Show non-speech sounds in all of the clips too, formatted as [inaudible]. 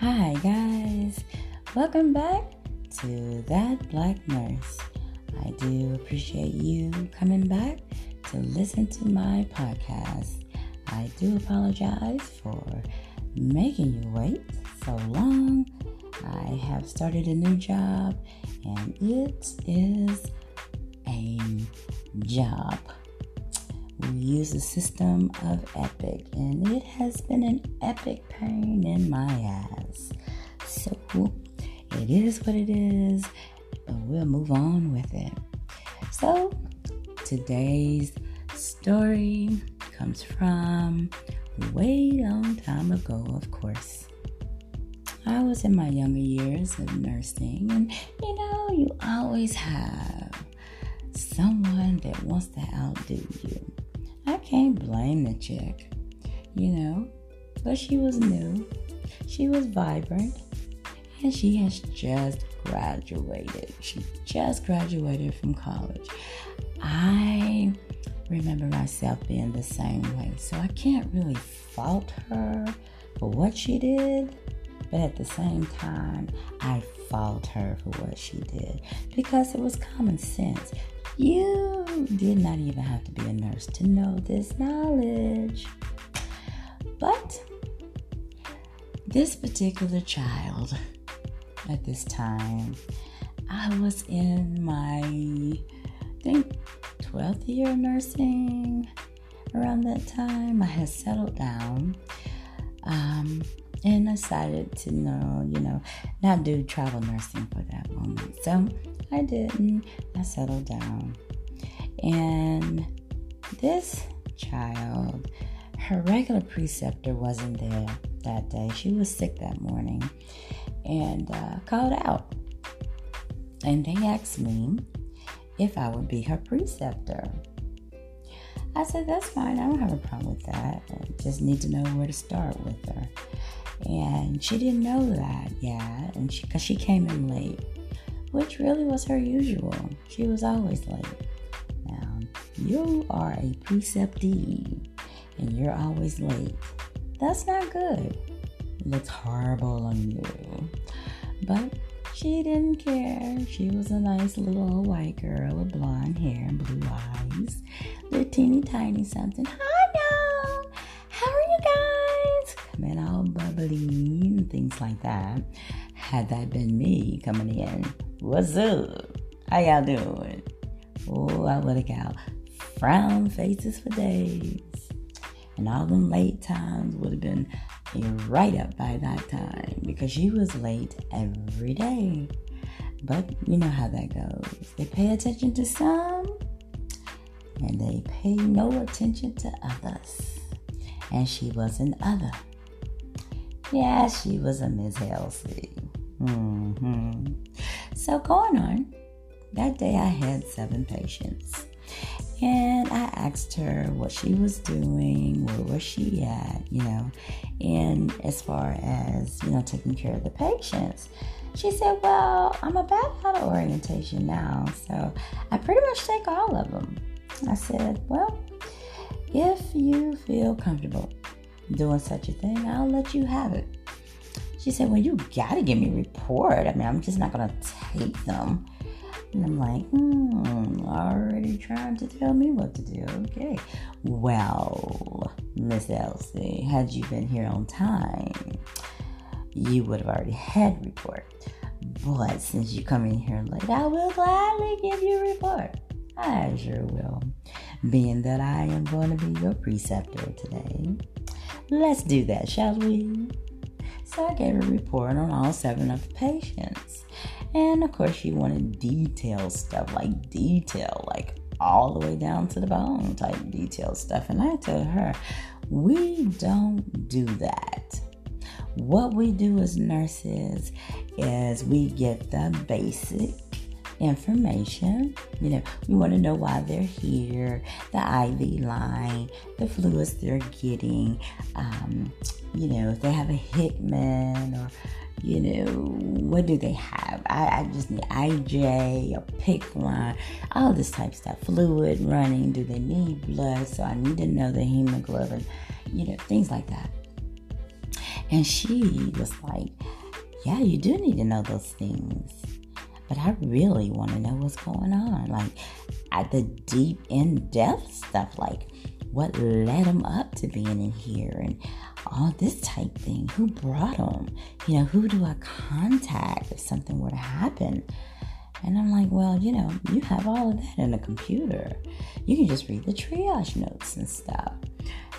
Hi, guys. Welcome back to That Black Nurse. I do appreciate you coming back to listen to my podcast. I do apologize for making you wait so long. I have started a new job and it is a job. We use the system of Epic, and it has been an epic pain in my ass. So it is what it is, but we'll move on with it. So today's story comes from way long time ago, of course. I was in my younger years of nursing, and you know, you always have someone that wants to outdo you. I can't blame the chick, you know, but she was new, she was vibrant, and she has just graduated. She just graduated from college. I remember myself being the same way, so I can't really fault her for what she did, but at the same time, I fault her for what she did because it was common sense. You did not even have to be a nurse to know this knowledge. But this particular child at this time, I was in my, I think, 12th year nursing. Around that time, I had settled down. Um, and I decided to know, you know, not do travel nursing for that moment. So I didn't. I settled down. And this child, her regular preceptor wasn't there that day. She was sick that morning and uh, called out. And they asked me if I would be her preceptor. I said, that's fine. I don't have a problem with that. I just need to know where to start with her. And she didn't know that yet, and she because she came in late, which really was her usual. She was always late. Now, you are a preceptee and you're always late. That's not good. It looks horrible on you. But she didn't care. She was a nice little old white girl with blonde hair and blue eyes. Little teeny tiny something. Hi. How are you guys? Coming all bubbly and things like that. Had that been me coming in, what's up? How y'all doing? Oh, I would have got frown faces for days. And all them late times would have been right up by that time because she was late every day. But you know how that goes. They pay attention to some and they pay no attention to others. And she was an other. Yeah, she was a Miss Halsey. Mm-hmm. So going on, that day I had seven patients. And I asked her what she was doing, where was she at, you know, and as far as, you know, taking care of the patients. She said, Well, I'm about out of orientation now, so I pretty much take all of them. I said, Well, if you feel comfortable doing such a thing, I'll let you have it. She said, Well, you gotta give me a report. I mean, I'm just not gonna take them. And I'm like, hmm, already trying to tell me what to do. Okay. Well, Miss Elsie, had you been here on time, you would have already had report. But since you come in here late, I will gladly give you a report. I sure will. Being that I am going to be your preceptor today. Let's do that, shall we? So I gave a report on all seven of the patients. And of course, she wanted detailed stuff, like detail, like all the way down to the bone type detailed stuff. And I told her, we don't do that. What we do as nurses is we get the basic information. You know, we want to know why they're here, the IV line, the fluids they're getting, um, you know, if they have a Hickman or you know, what do they have? I, I just need IJ or PICC line, all this type of stuff. Fluid running, do they need blood? So I need to know the hemoglobin, you know, things like that. And she was like, Yeah, you do need to know those things. But I really want to know what's going on. Like, at the deep, in depth stuff, like what led him up to being in here and all this type thing. Who brought him? You know, who do I contact if something were to happen? And I'm like, well, you know, you have all of that in a computer. You can just read the triage notes and stuff.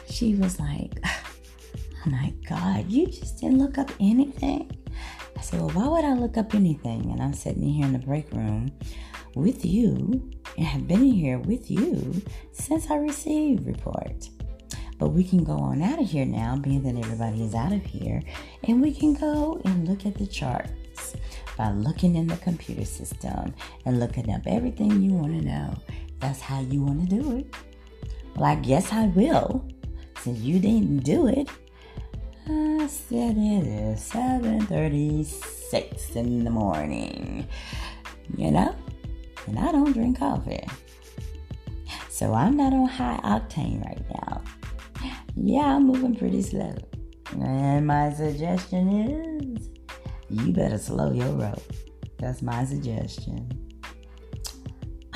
She was like, [laughs] oh my God, you just didn't look up anything? I said, well, why would I look up anything? And I'm sitting here in the break room with you and have been here with you since I received report. But we can go on out of here now, being that everybody is out of here, and we can go and look at the charts by looking in the computer system and looking up everything you want to know. That's how you want to do it. Well, I guess I will, since you didn't do it. Said it is 7:36 in the morning. You know, and I don't drink coffee. So I'm not on high octane right now yeah, I'm moving pretty slow. And my suggestion is you better slow your roll. That's my suggestion.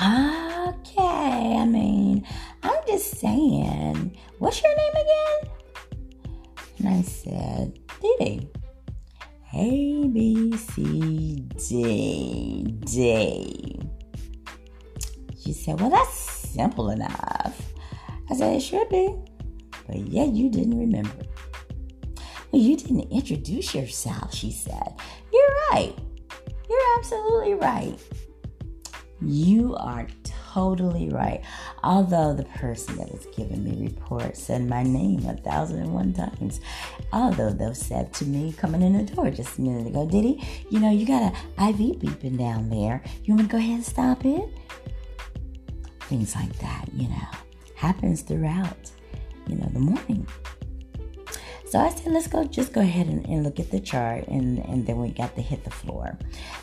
Okay, I mean, I'm just saying, what's your name again? And I said, Didi. A, B, C, D, D. She said, Well, that's simple enough. I said, It should be but yet you didn't remember. Well, you didn't introduce yourself, she said. You're right. You're absolutely right. You are totally right. Although the person that was giving me reports said my name a thousand and one times. Although they said to me coming in the door just a minute ago, Didi, you know, you got an IV beeping down there. You want to go ahead and stop it? Things like that, you know, happens throughout you know, the morning. So I said, let's go, just go ahead and, and, look at the chart, and, and then we got to hit the floor.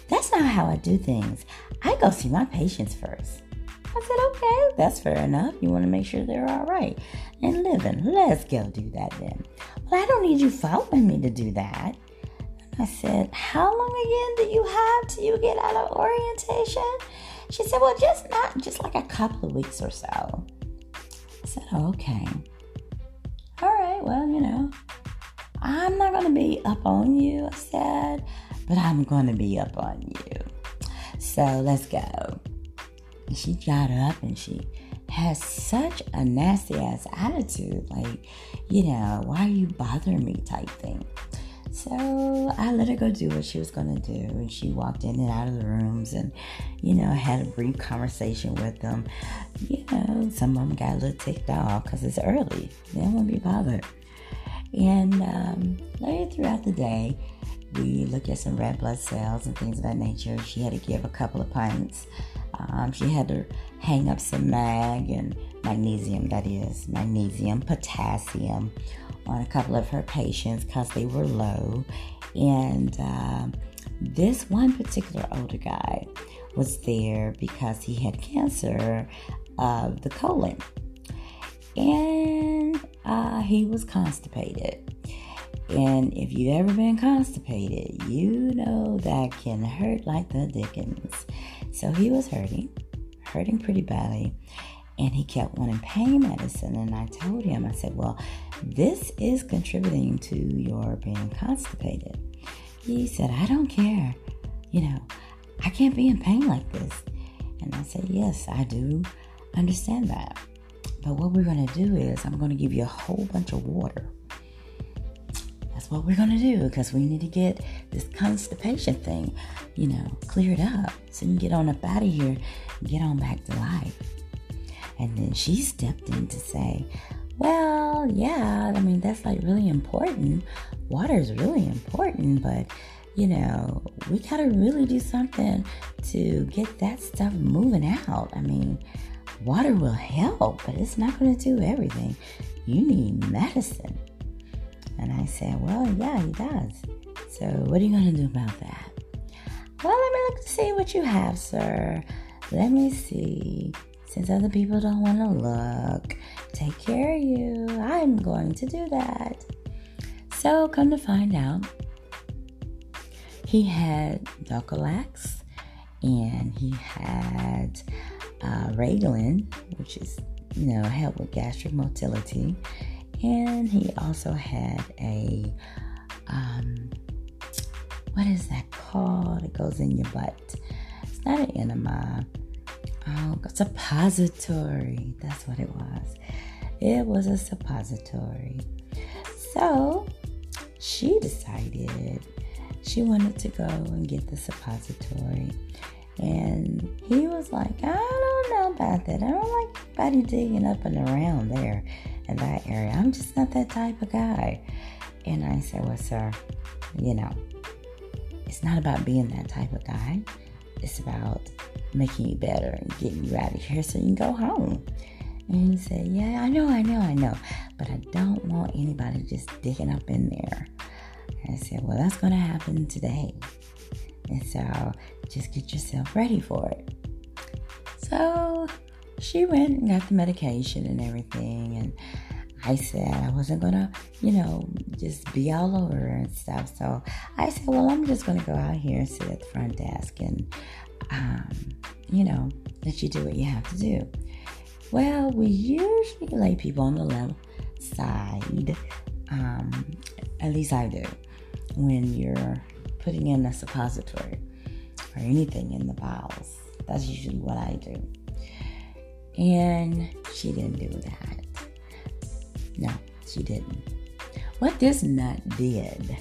That's not how I do things. I go see my patients first. I said, okay, that's fair enough. You want to make sure they're all right and living. Let's go do that then. Well, I don't need you following me to do that. I said, how long again do you have till you get out of orientation? She said, well, just not, just like a couple of weeks or so. I said, oh, okay all right, well, you know, I'm not going to be up on you, I said, but I'm going to be up on you. So let's go. And she got up and she has such a nasty ass attitude, like, you know, why are you bothering me type thing. So I let her go do what she was to do. And she walked in and out of the rooms and, you know, had a brief conversation with them. You know, some of them got a little ticked off because it's early. They don't want to be bothered. And um, later throughout the day, we looked at some red blood cells and things of that nature. She had to give a couple of pints. Um, she had to hang up some mag and magnesium, that is, magnesium, potassium on a couple of her patients because they were low. And uh, this one particular older guy was there because he had cancer of the colon. And uh, he was constipated. And if you've ever been constipated, you know that can hurt like the dickens. So he was hurting, hurting pretty badly and he kept wanting pain medicine. And I told him, I said, Well, this is contributing to your being constipated. He said, I don't care. You know, I can't be in pain like this. And I said, Yes, I do understand that. But what we're going to do is, I'm going to give you a whole bunch of water. What we're going to do because we need to get this constipation thing, you know, cleared up so you can get on up out of here and get on back to life. And then she stepped in to say, Well, yeah, I mean, that's like really important. Water is really important, but you know, we gotta really do something to get that stuff moving out. I mean, water will help, but it's not gonna do everything. You need medicine. And I said, Well, yeah, he does. So, what are you gonna do about that? Well, let me look to see what you have, sir. Let me see. Since other people don't want to look, take care of you. I'm going to do that. So, come to find out, he had Dulcolax and he had uh, Reglan, which is, you know, help with gastric motility. And he also had a, um, what is that called? It goes in your butt. It's not an enema. Oh, a suppository. That's what it was. It was a suppository. So she decided she wanted to go and get the suppository. And he was like, I don't know about that. I don't like anybody digging up and around there in that area. I'm just not that type of guy. And I said, Well, sir, you know, it's not about being that type of guy. It's about making you better and getting you out of here so you can go home. And he said, Yeah, I know, I know, I know. But I don't want anybody just digging up in there. And I said, Well, that's going to happen today. And so just get yourself ready for it. So she went and got the medication and everything. And I said I wasn't to, you know, just be all over her and stuff. So I said, Well, I'm just to go out here and sit at the front desk and, um, you know, let you do what you have to do. Well, we usually lay people on the left side. Um, at least I do when you're putting in a suppository or anything in the bowels. That's usually what I do. And she didn't do that. No, she didn't. What this nut did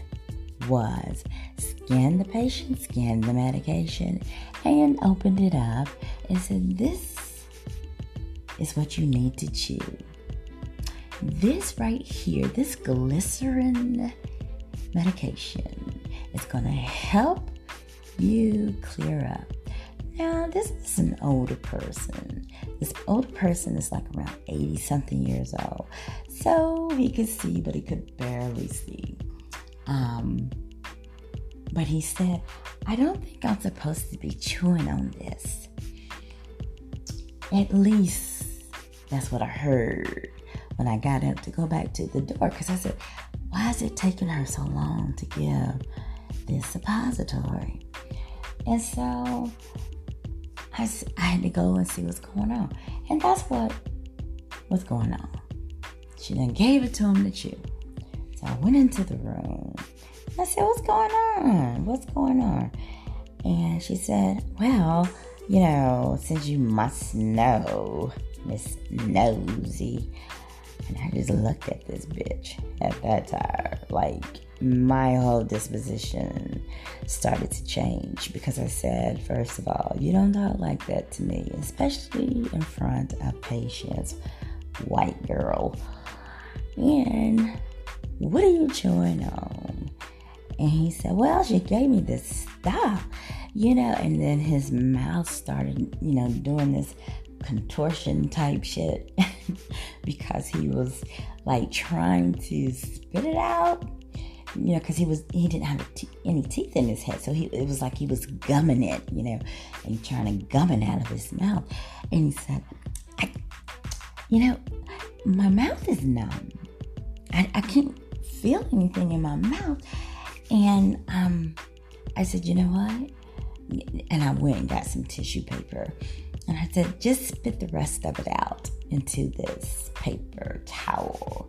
was scan the patient, scan the medication, and opened it up and said, This is what you need to chew. This right here, this glycerin medication is going to help you clear up. Now, this is an older person. This older person is like around 80 something years old. So he could see, but he could barely see. Um, but he said, I don't think I'm supposed to be chewing on this. At least that's what I heard when I got up to go back to the door because I said, why is it taking her so long to give this suppository? And so I, I had to go and see what's going on. And that's what was going on. She then gave it to him to chew. So I went into the room. I said, What's going on? What's going on? And she said, Well, you know, since you must know, Miss Nosy, and I just looked at this bitch at that time. Like, my whole disposition started to change because I said, first of all, you don't talk like that to me, especially in front of patients, white girl. And what are you chewing on? And he said, Well, she gave me this stuff, you know, and then his mouth started, you know, doing this contortion type shit [laughs] because he was like trying to spit it out you know because he was he didn't have any teeth in his head so he it was like he was gumming it you know and trying to gum it out of his mouth. And he said I, you know my mouth is numb. I, I can't feel anything in my mouth. And um i said you know what? And i went and got some tissue paper. And I said, just spit the rest of it out into this paper towel.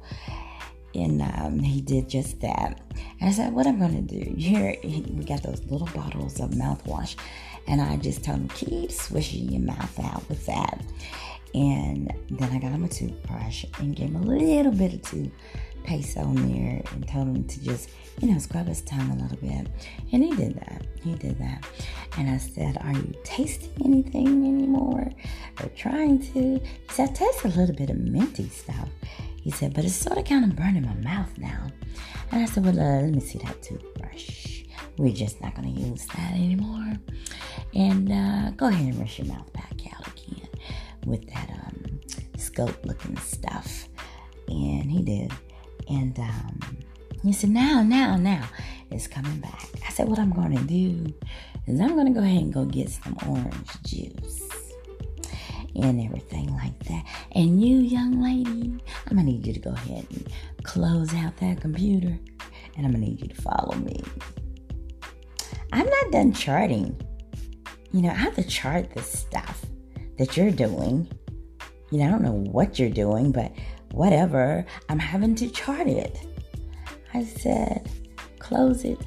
And um, he did just that. And I said, what I'm going to do, here we got those little bottles of mouthwash. And I just told him, keep swishing your mouth out with that. And then I got him a toothbrush and gave him a little bit of toothpaste on there and told him to just, you know, scrub his tongue a little bit. And he did that. He did that. And I said, Are you tasting anything anymore? Or trying to? He said, I taste a little bit of minty stuff. He said, But it's sort of kind of burning my mouth now. And I said, Well, uh, let me see that toothbrush. We're just not going to use that anymore. And uh, go ahead and brush your mouth back out again with that um, scope looking stuff. And he did. And um, he said, Now, now, now, it's coming back. I said, What I'm going to do is I'm going to go ahead and go get some orange juice and everything like that. And you, young lady, I'm to need you to go ahead and close out that computer and I'm gonna need you to follow me. I'm not done charting. You know, I have to chart this stuff that you're doing. You know, I don't know what you're doing, but whatever, I'm having to chart it. I said, close it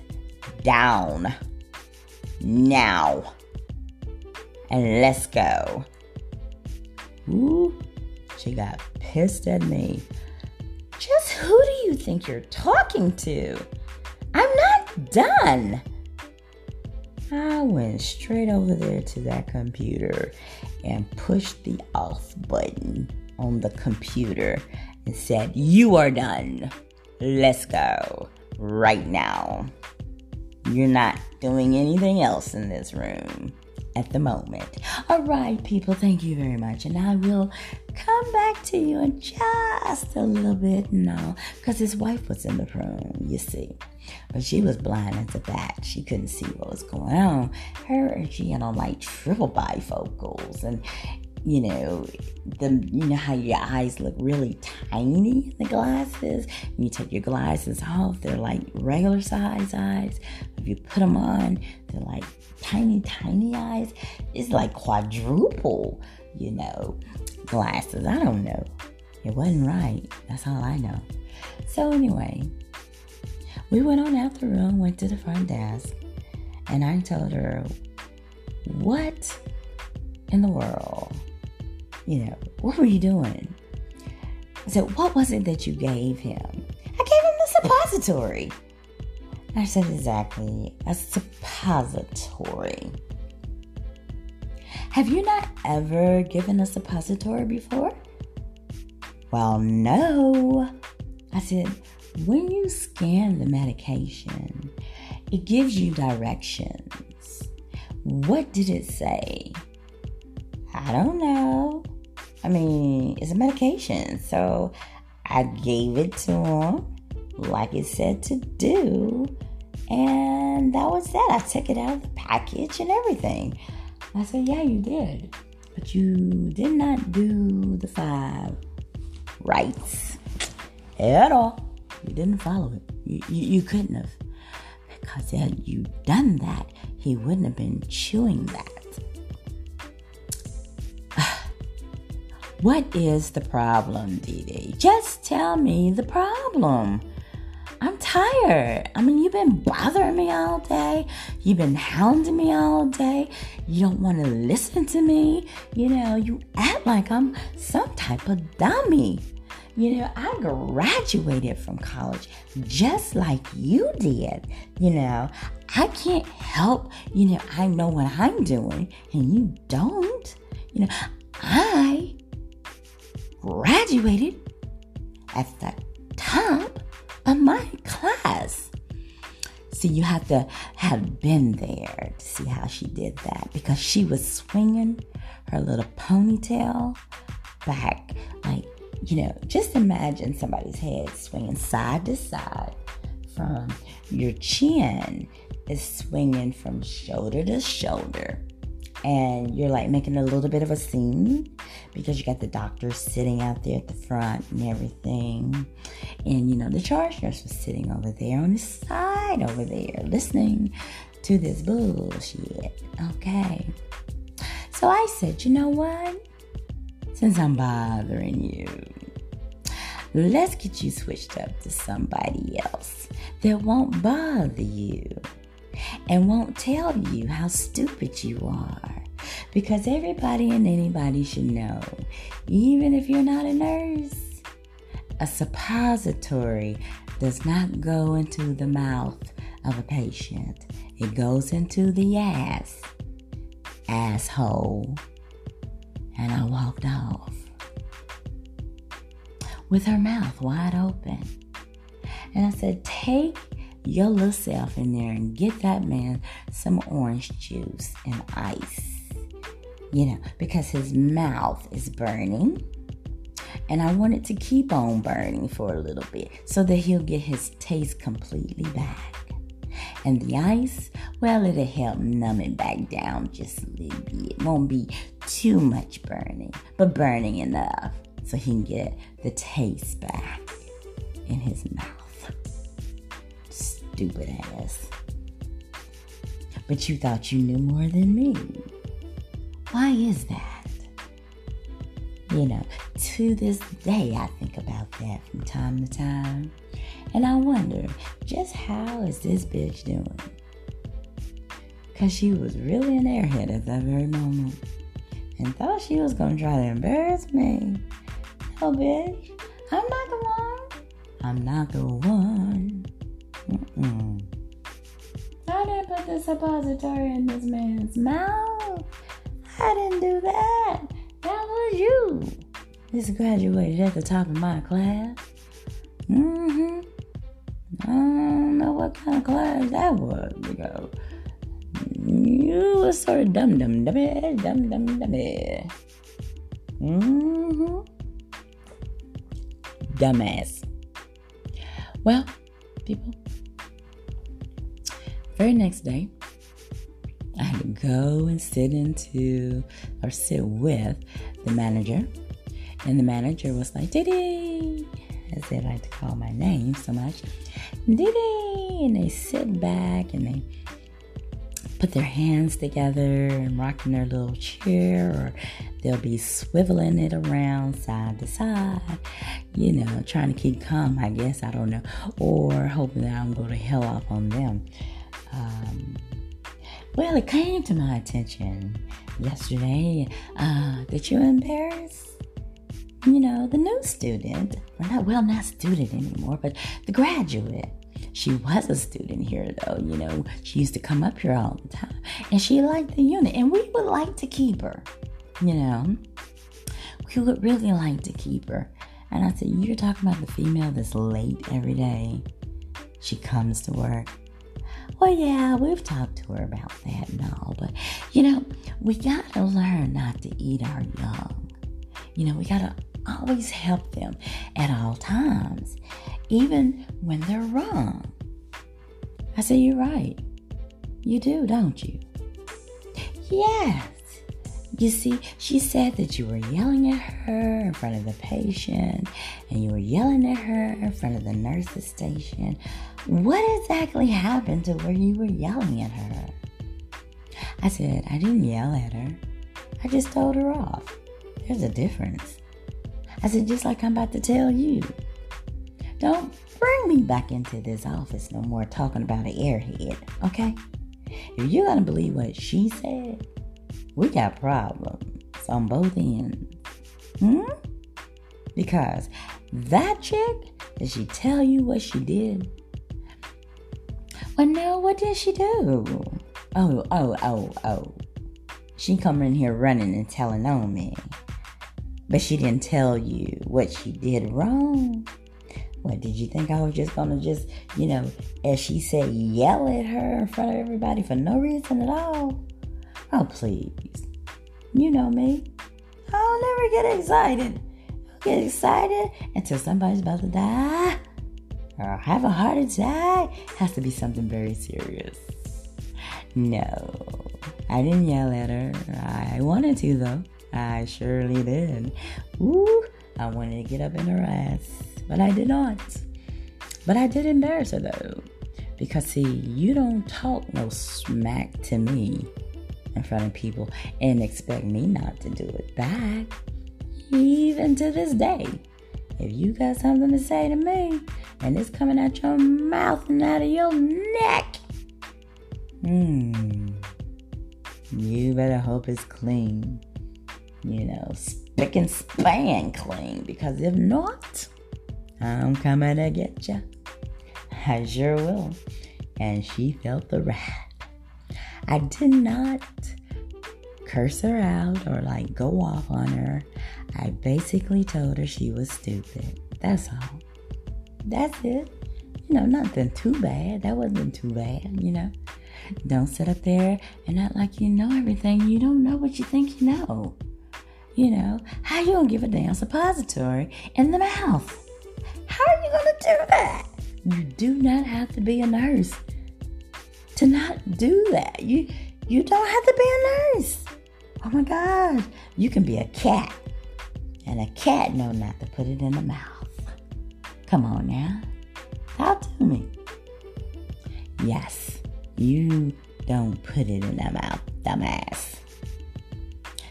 down now and let's go. Ooh, she got pissed at me. Just who do you think you're talking to? I'm not done. I went straight over there to that computer and pushed the off button on the computer and said, You are done. Let's go right now. You're not doing anything else in this room at the moment. All right, people, thank you very much. And I will come back to you in just a little bit now because his wife was in the room, you see. But she was blind as a bat. She couldn't see what was going on. Her, she had on like triple bifocals and you know, the you know how your eyes look really tiny in the glasses. When you take your glasses off, they're like regular size eyes. If you put them on, like tiny, tiny eyes. It's like quadruple, you know, glasses. I don't know. It wasn't right. That's all I know. So anyway, we went on out the room, went to the front desk, and I told her, "What in the world?" you know, what were you doing? I said, what was it that you gave him? I gave him the suppository. I said, exactly, a suppository. Have you not ever given a suppository before? Well, no. I said, when you scan the medication, it gives you directions. What did it say? I don't know. I mean, it's a medication. So I gave it to him like it said to do. And that was that. I took it out of the package and everything. I said, Yeah, you did. But you did not do the five rights at all. You didn't follow it. You, you, you couldn't have. Because had you done that, he wouldn't have been chewing that. [sighs] What is the problem, Dee Just tell me the problem. I'm tired. I mean, you've been bothering me all day. You've been hounding me all day. You don't want to listen to me. You know, you act like I'm some type of dummy. You know, I graduated from college just like you did. You know, I can't help, you know, I know what I'm doing and you don't. You know, I graduated at the top of my class. See, you have to have been there to see how she did that because she was swinging her little ponytail back. Like, you know, just imagine somebody's head swinging side to side from your chin is swinging from shoulder to shoulder and you're like making a little bit of a scene because you got the doctor sitting out there at the front and everything. And you know, the charge nurse was sitting over there on the side over there listening to this bullshit. Okay. So I said, you know what? Since I'm bothering you, let's get you switched up to somebody else that won't bother you and won't tell you how stupid you are. Because everybody and anybody should know, even if you're not a nurse, a suppository does not go into the mouth of a patient, it goes into the ass. Asshole. And I walked off with her mouth wide open. And I said, Take your little self in there and get that man some orange juice and ice. You know, because his mouth is burning. And I want it to keep on burning for a little bit so that he'll get his taste completely back. And the ice, well, it'll help numb it back down just a little bit. It won't be too much burning, but burning enough so he can get the taste back in his mouth stupid ass. But you thought you knew more than me. Why is that? You know, to this day, I think about that from time to time. And I wonder, just how is this bitch doing? Because she was really an airhead at that very moment and thought she was going to try to embarrass me. No, bitch, I'm not the one. I'm not the one. Mm-mm. I didn't put the suppository in this man's mouth. I didn't do that. That was you. This graduated at the top of my class. Mm-hmm. I don't know what kind of class that was because you was sort of dumb dumb dummy dumb dumb dummy. Mm-hmm. Dumbass. Well, people, very next day, I had to go and sit into or sit with the manager. And the manager was like, Didi, as they like to call my name so much, Didi. And they sit back and they put their hands together and rocking their little chair, or they'll be swiveling it around side to side, you know, trying to keep calm, I guess, I don't know, or hoping that I don't go to hell off on them. Um, well, it came to my attention yesterday uh, that you're in Paris. You know, the new student, or not, well, not student anymore, but the graduate. She was a student here, though. You know, she used to come up here all the time, and she liked the unit, and we would like to keep her. You know, we would really like to keep her. And I said, You're talking about the female that's late every day. She comes to work well, yeah, we've talked to her about that and all, but you know, we gotta learn not to eat our young. You know, we gotta always help them at all times, even when they're wrong. I say, You're right. You do, don't you? Yes. You see, she said that you were yelling at her in front of the patient and you were yelling at her in front of the nurse's station. What exactly happened to where you were yelling at her? I said, I didn't yell at her. I just told her off. There's a difference. I said, just like I'm about to tell you. Don't bring me back into this office no more talking about an airhead, okay? If you're gonna believe what she said, we got problems on both ends. Hmm? Because that chick, did she tell you what she did? Well, now what did she do? Oh, oh, oh, oh. She come in here running and telling on me. But she didn't tell you what she did wrong. What, did you think I was just gonna just, you know, as she said, yell at her in front of everybody for no reason at all? Oh, please. You know me. I'll never get excited. I'll get excited until somebody's about to die or have a heart attack. Has to be something very serious. No, I didn't yell at her. I wanted to, though. I surely did. Woo! I wanted to get up in her ass, but I did not. But I did embarrass her, though. Because, see, you don't talk no smack to me in front of people and expect me not to do it back. Even to this day. If you got something to say to me and it's coming out your mouth and out of your neck, hmm, you better hope it's clean. You know, spick and span clean. Because if not, I'm coming to get you. I sure will. And she felt the wrath. I did not curse her out or like go off on her. I basically told her she was stupid. That's all. That's it. You know, nothing too bad. That wasn't too bad, you know. Don't sit up there and act like you know everything. You don't know what you think you know. You know, how you gonna give a damn suppository in the mouth? How are you gonna do that? You do not have to be a nurse to not do that. You you don't have to be a nurse. Oh my God. You can be a cat. And a cat know not to put it in the mouth. Come on now. Talk to me. Yes, you don't put it in the mouth, dumbass.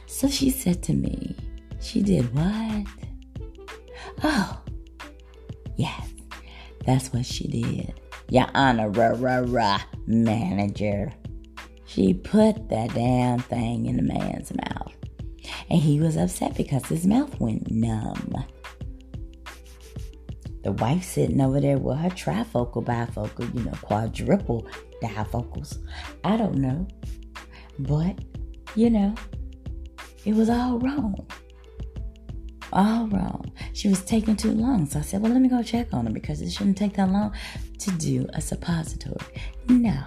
So she said to me, She did what? Oh, yes, that's what she did. Your Honor, manager. She put that damn thing in the man's mouth. And he was upset because his mouth went numb. The wife sitting over there with her trifocal, bifocal, you know, quadruple difocals. I don't know. But, you know, it was all wrong. All wrong. She was taking too long. So I said, well, let me go check on her because it shouldn't take that long to do a suppository. No.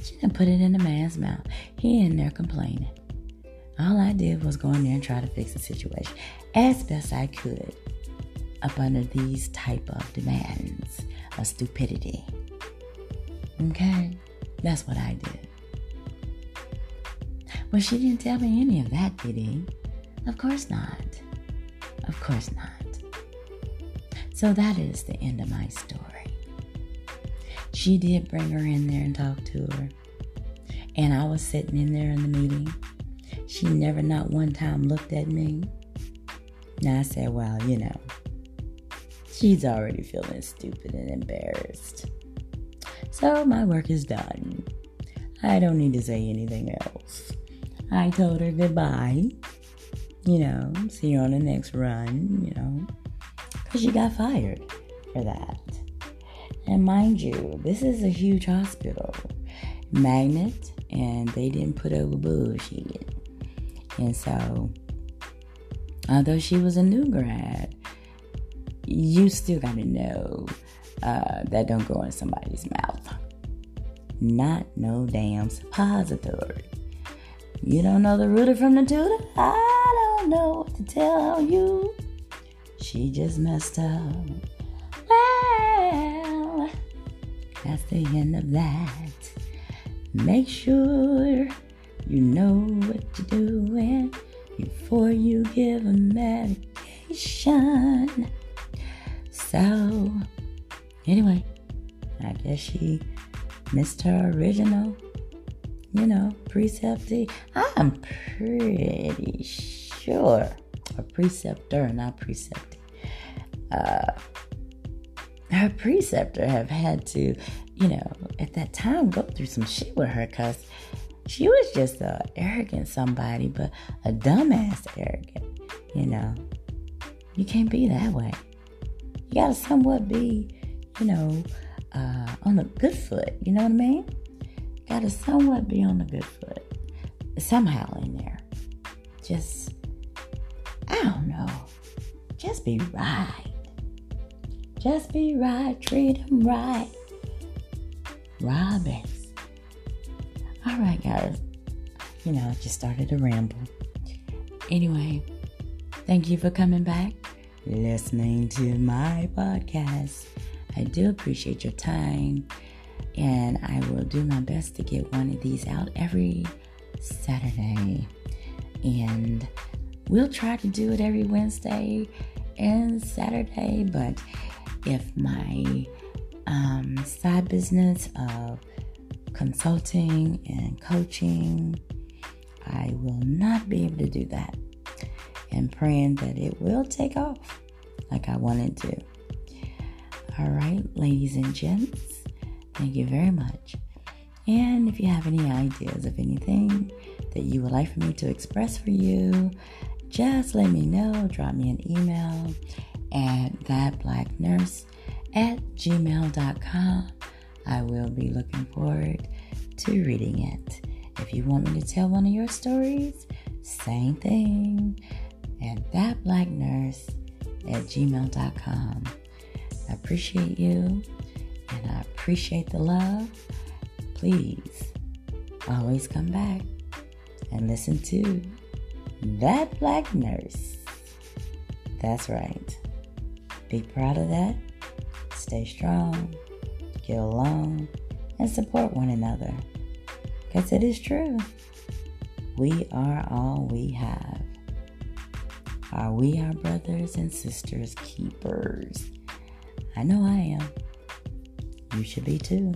She didn't put it in the man's mouth. He in there complaining. All I did was go in there and try to fix the situation as best I could up under these type of demands of stupidity. Okay? That's what I did. But she didn't tell me any of that, did he? Of course not. Of course not. So that is the end of my story. She did bring her in there and talk to her. And I was sitting in there in the meeting. She never, not one time, looked at me. Now I said, well, you know, she's already feeling stupid and embarrassed. So my work is done. I don't need to say anything else. I told her goodbye. You know, see her on the next run, you know, because she got fired for that. And mind you, this is a huge hospital, magnet, and they didn't put over bullshit. And so, although she was a new grad, you still got to know uh, that don't go in somebody's mouth. Not no damn suppository. You don't know the rooter from the tutor? I don't know what to tell you. She just messed up. Well, that's the end of that. Make sure you know what to do doing before you give a medication. So, anyway, I guess she missed her original, you know, precept. I'm pretty sure a preceptor, not precept. Uh, her preceptor have had to, you know, at that time go through some shit with her because she was just a arrogant somebody, but a dumbass arrogant, you know. You can't be that way. You gotta somewhat be, you know, uh, on the good foot. You know what I mean? Gotta somewhat be on the good foot. Somehow in there. Just, I don't know. Just be right. Just be right. Treat them right. Robbins. All right, guys. You know, I just started to ramble. Anyway, thank you for coming back, listening to my podcast. I do appreciate your time, and I will do my best to get one of these out every Saturday. And we'll try to do it every Wednesday and Saturday, but if my um, side business of consulting and coaching, I will not be able to do that. And praying that it will take off like I wanted to. All right, ladies and gents, thank you very much. And if you have any ideas of anything that you would like for me to express for you, just let me know. Drop me an email at thatblacknurse at gmail.com. I will be looking forward to reading it. If you want me to tell one of your stories, same thing at thatblacknurse at gmail.com. I appreciate you and I appreciate the love. Please always come back and listen to That Black Nurse. That's right. Be proud of that. Stay strong, get along, and support one another. Because it is true. We are all we have. Are we our brothers and sisters keepers? I know I am. You should be too.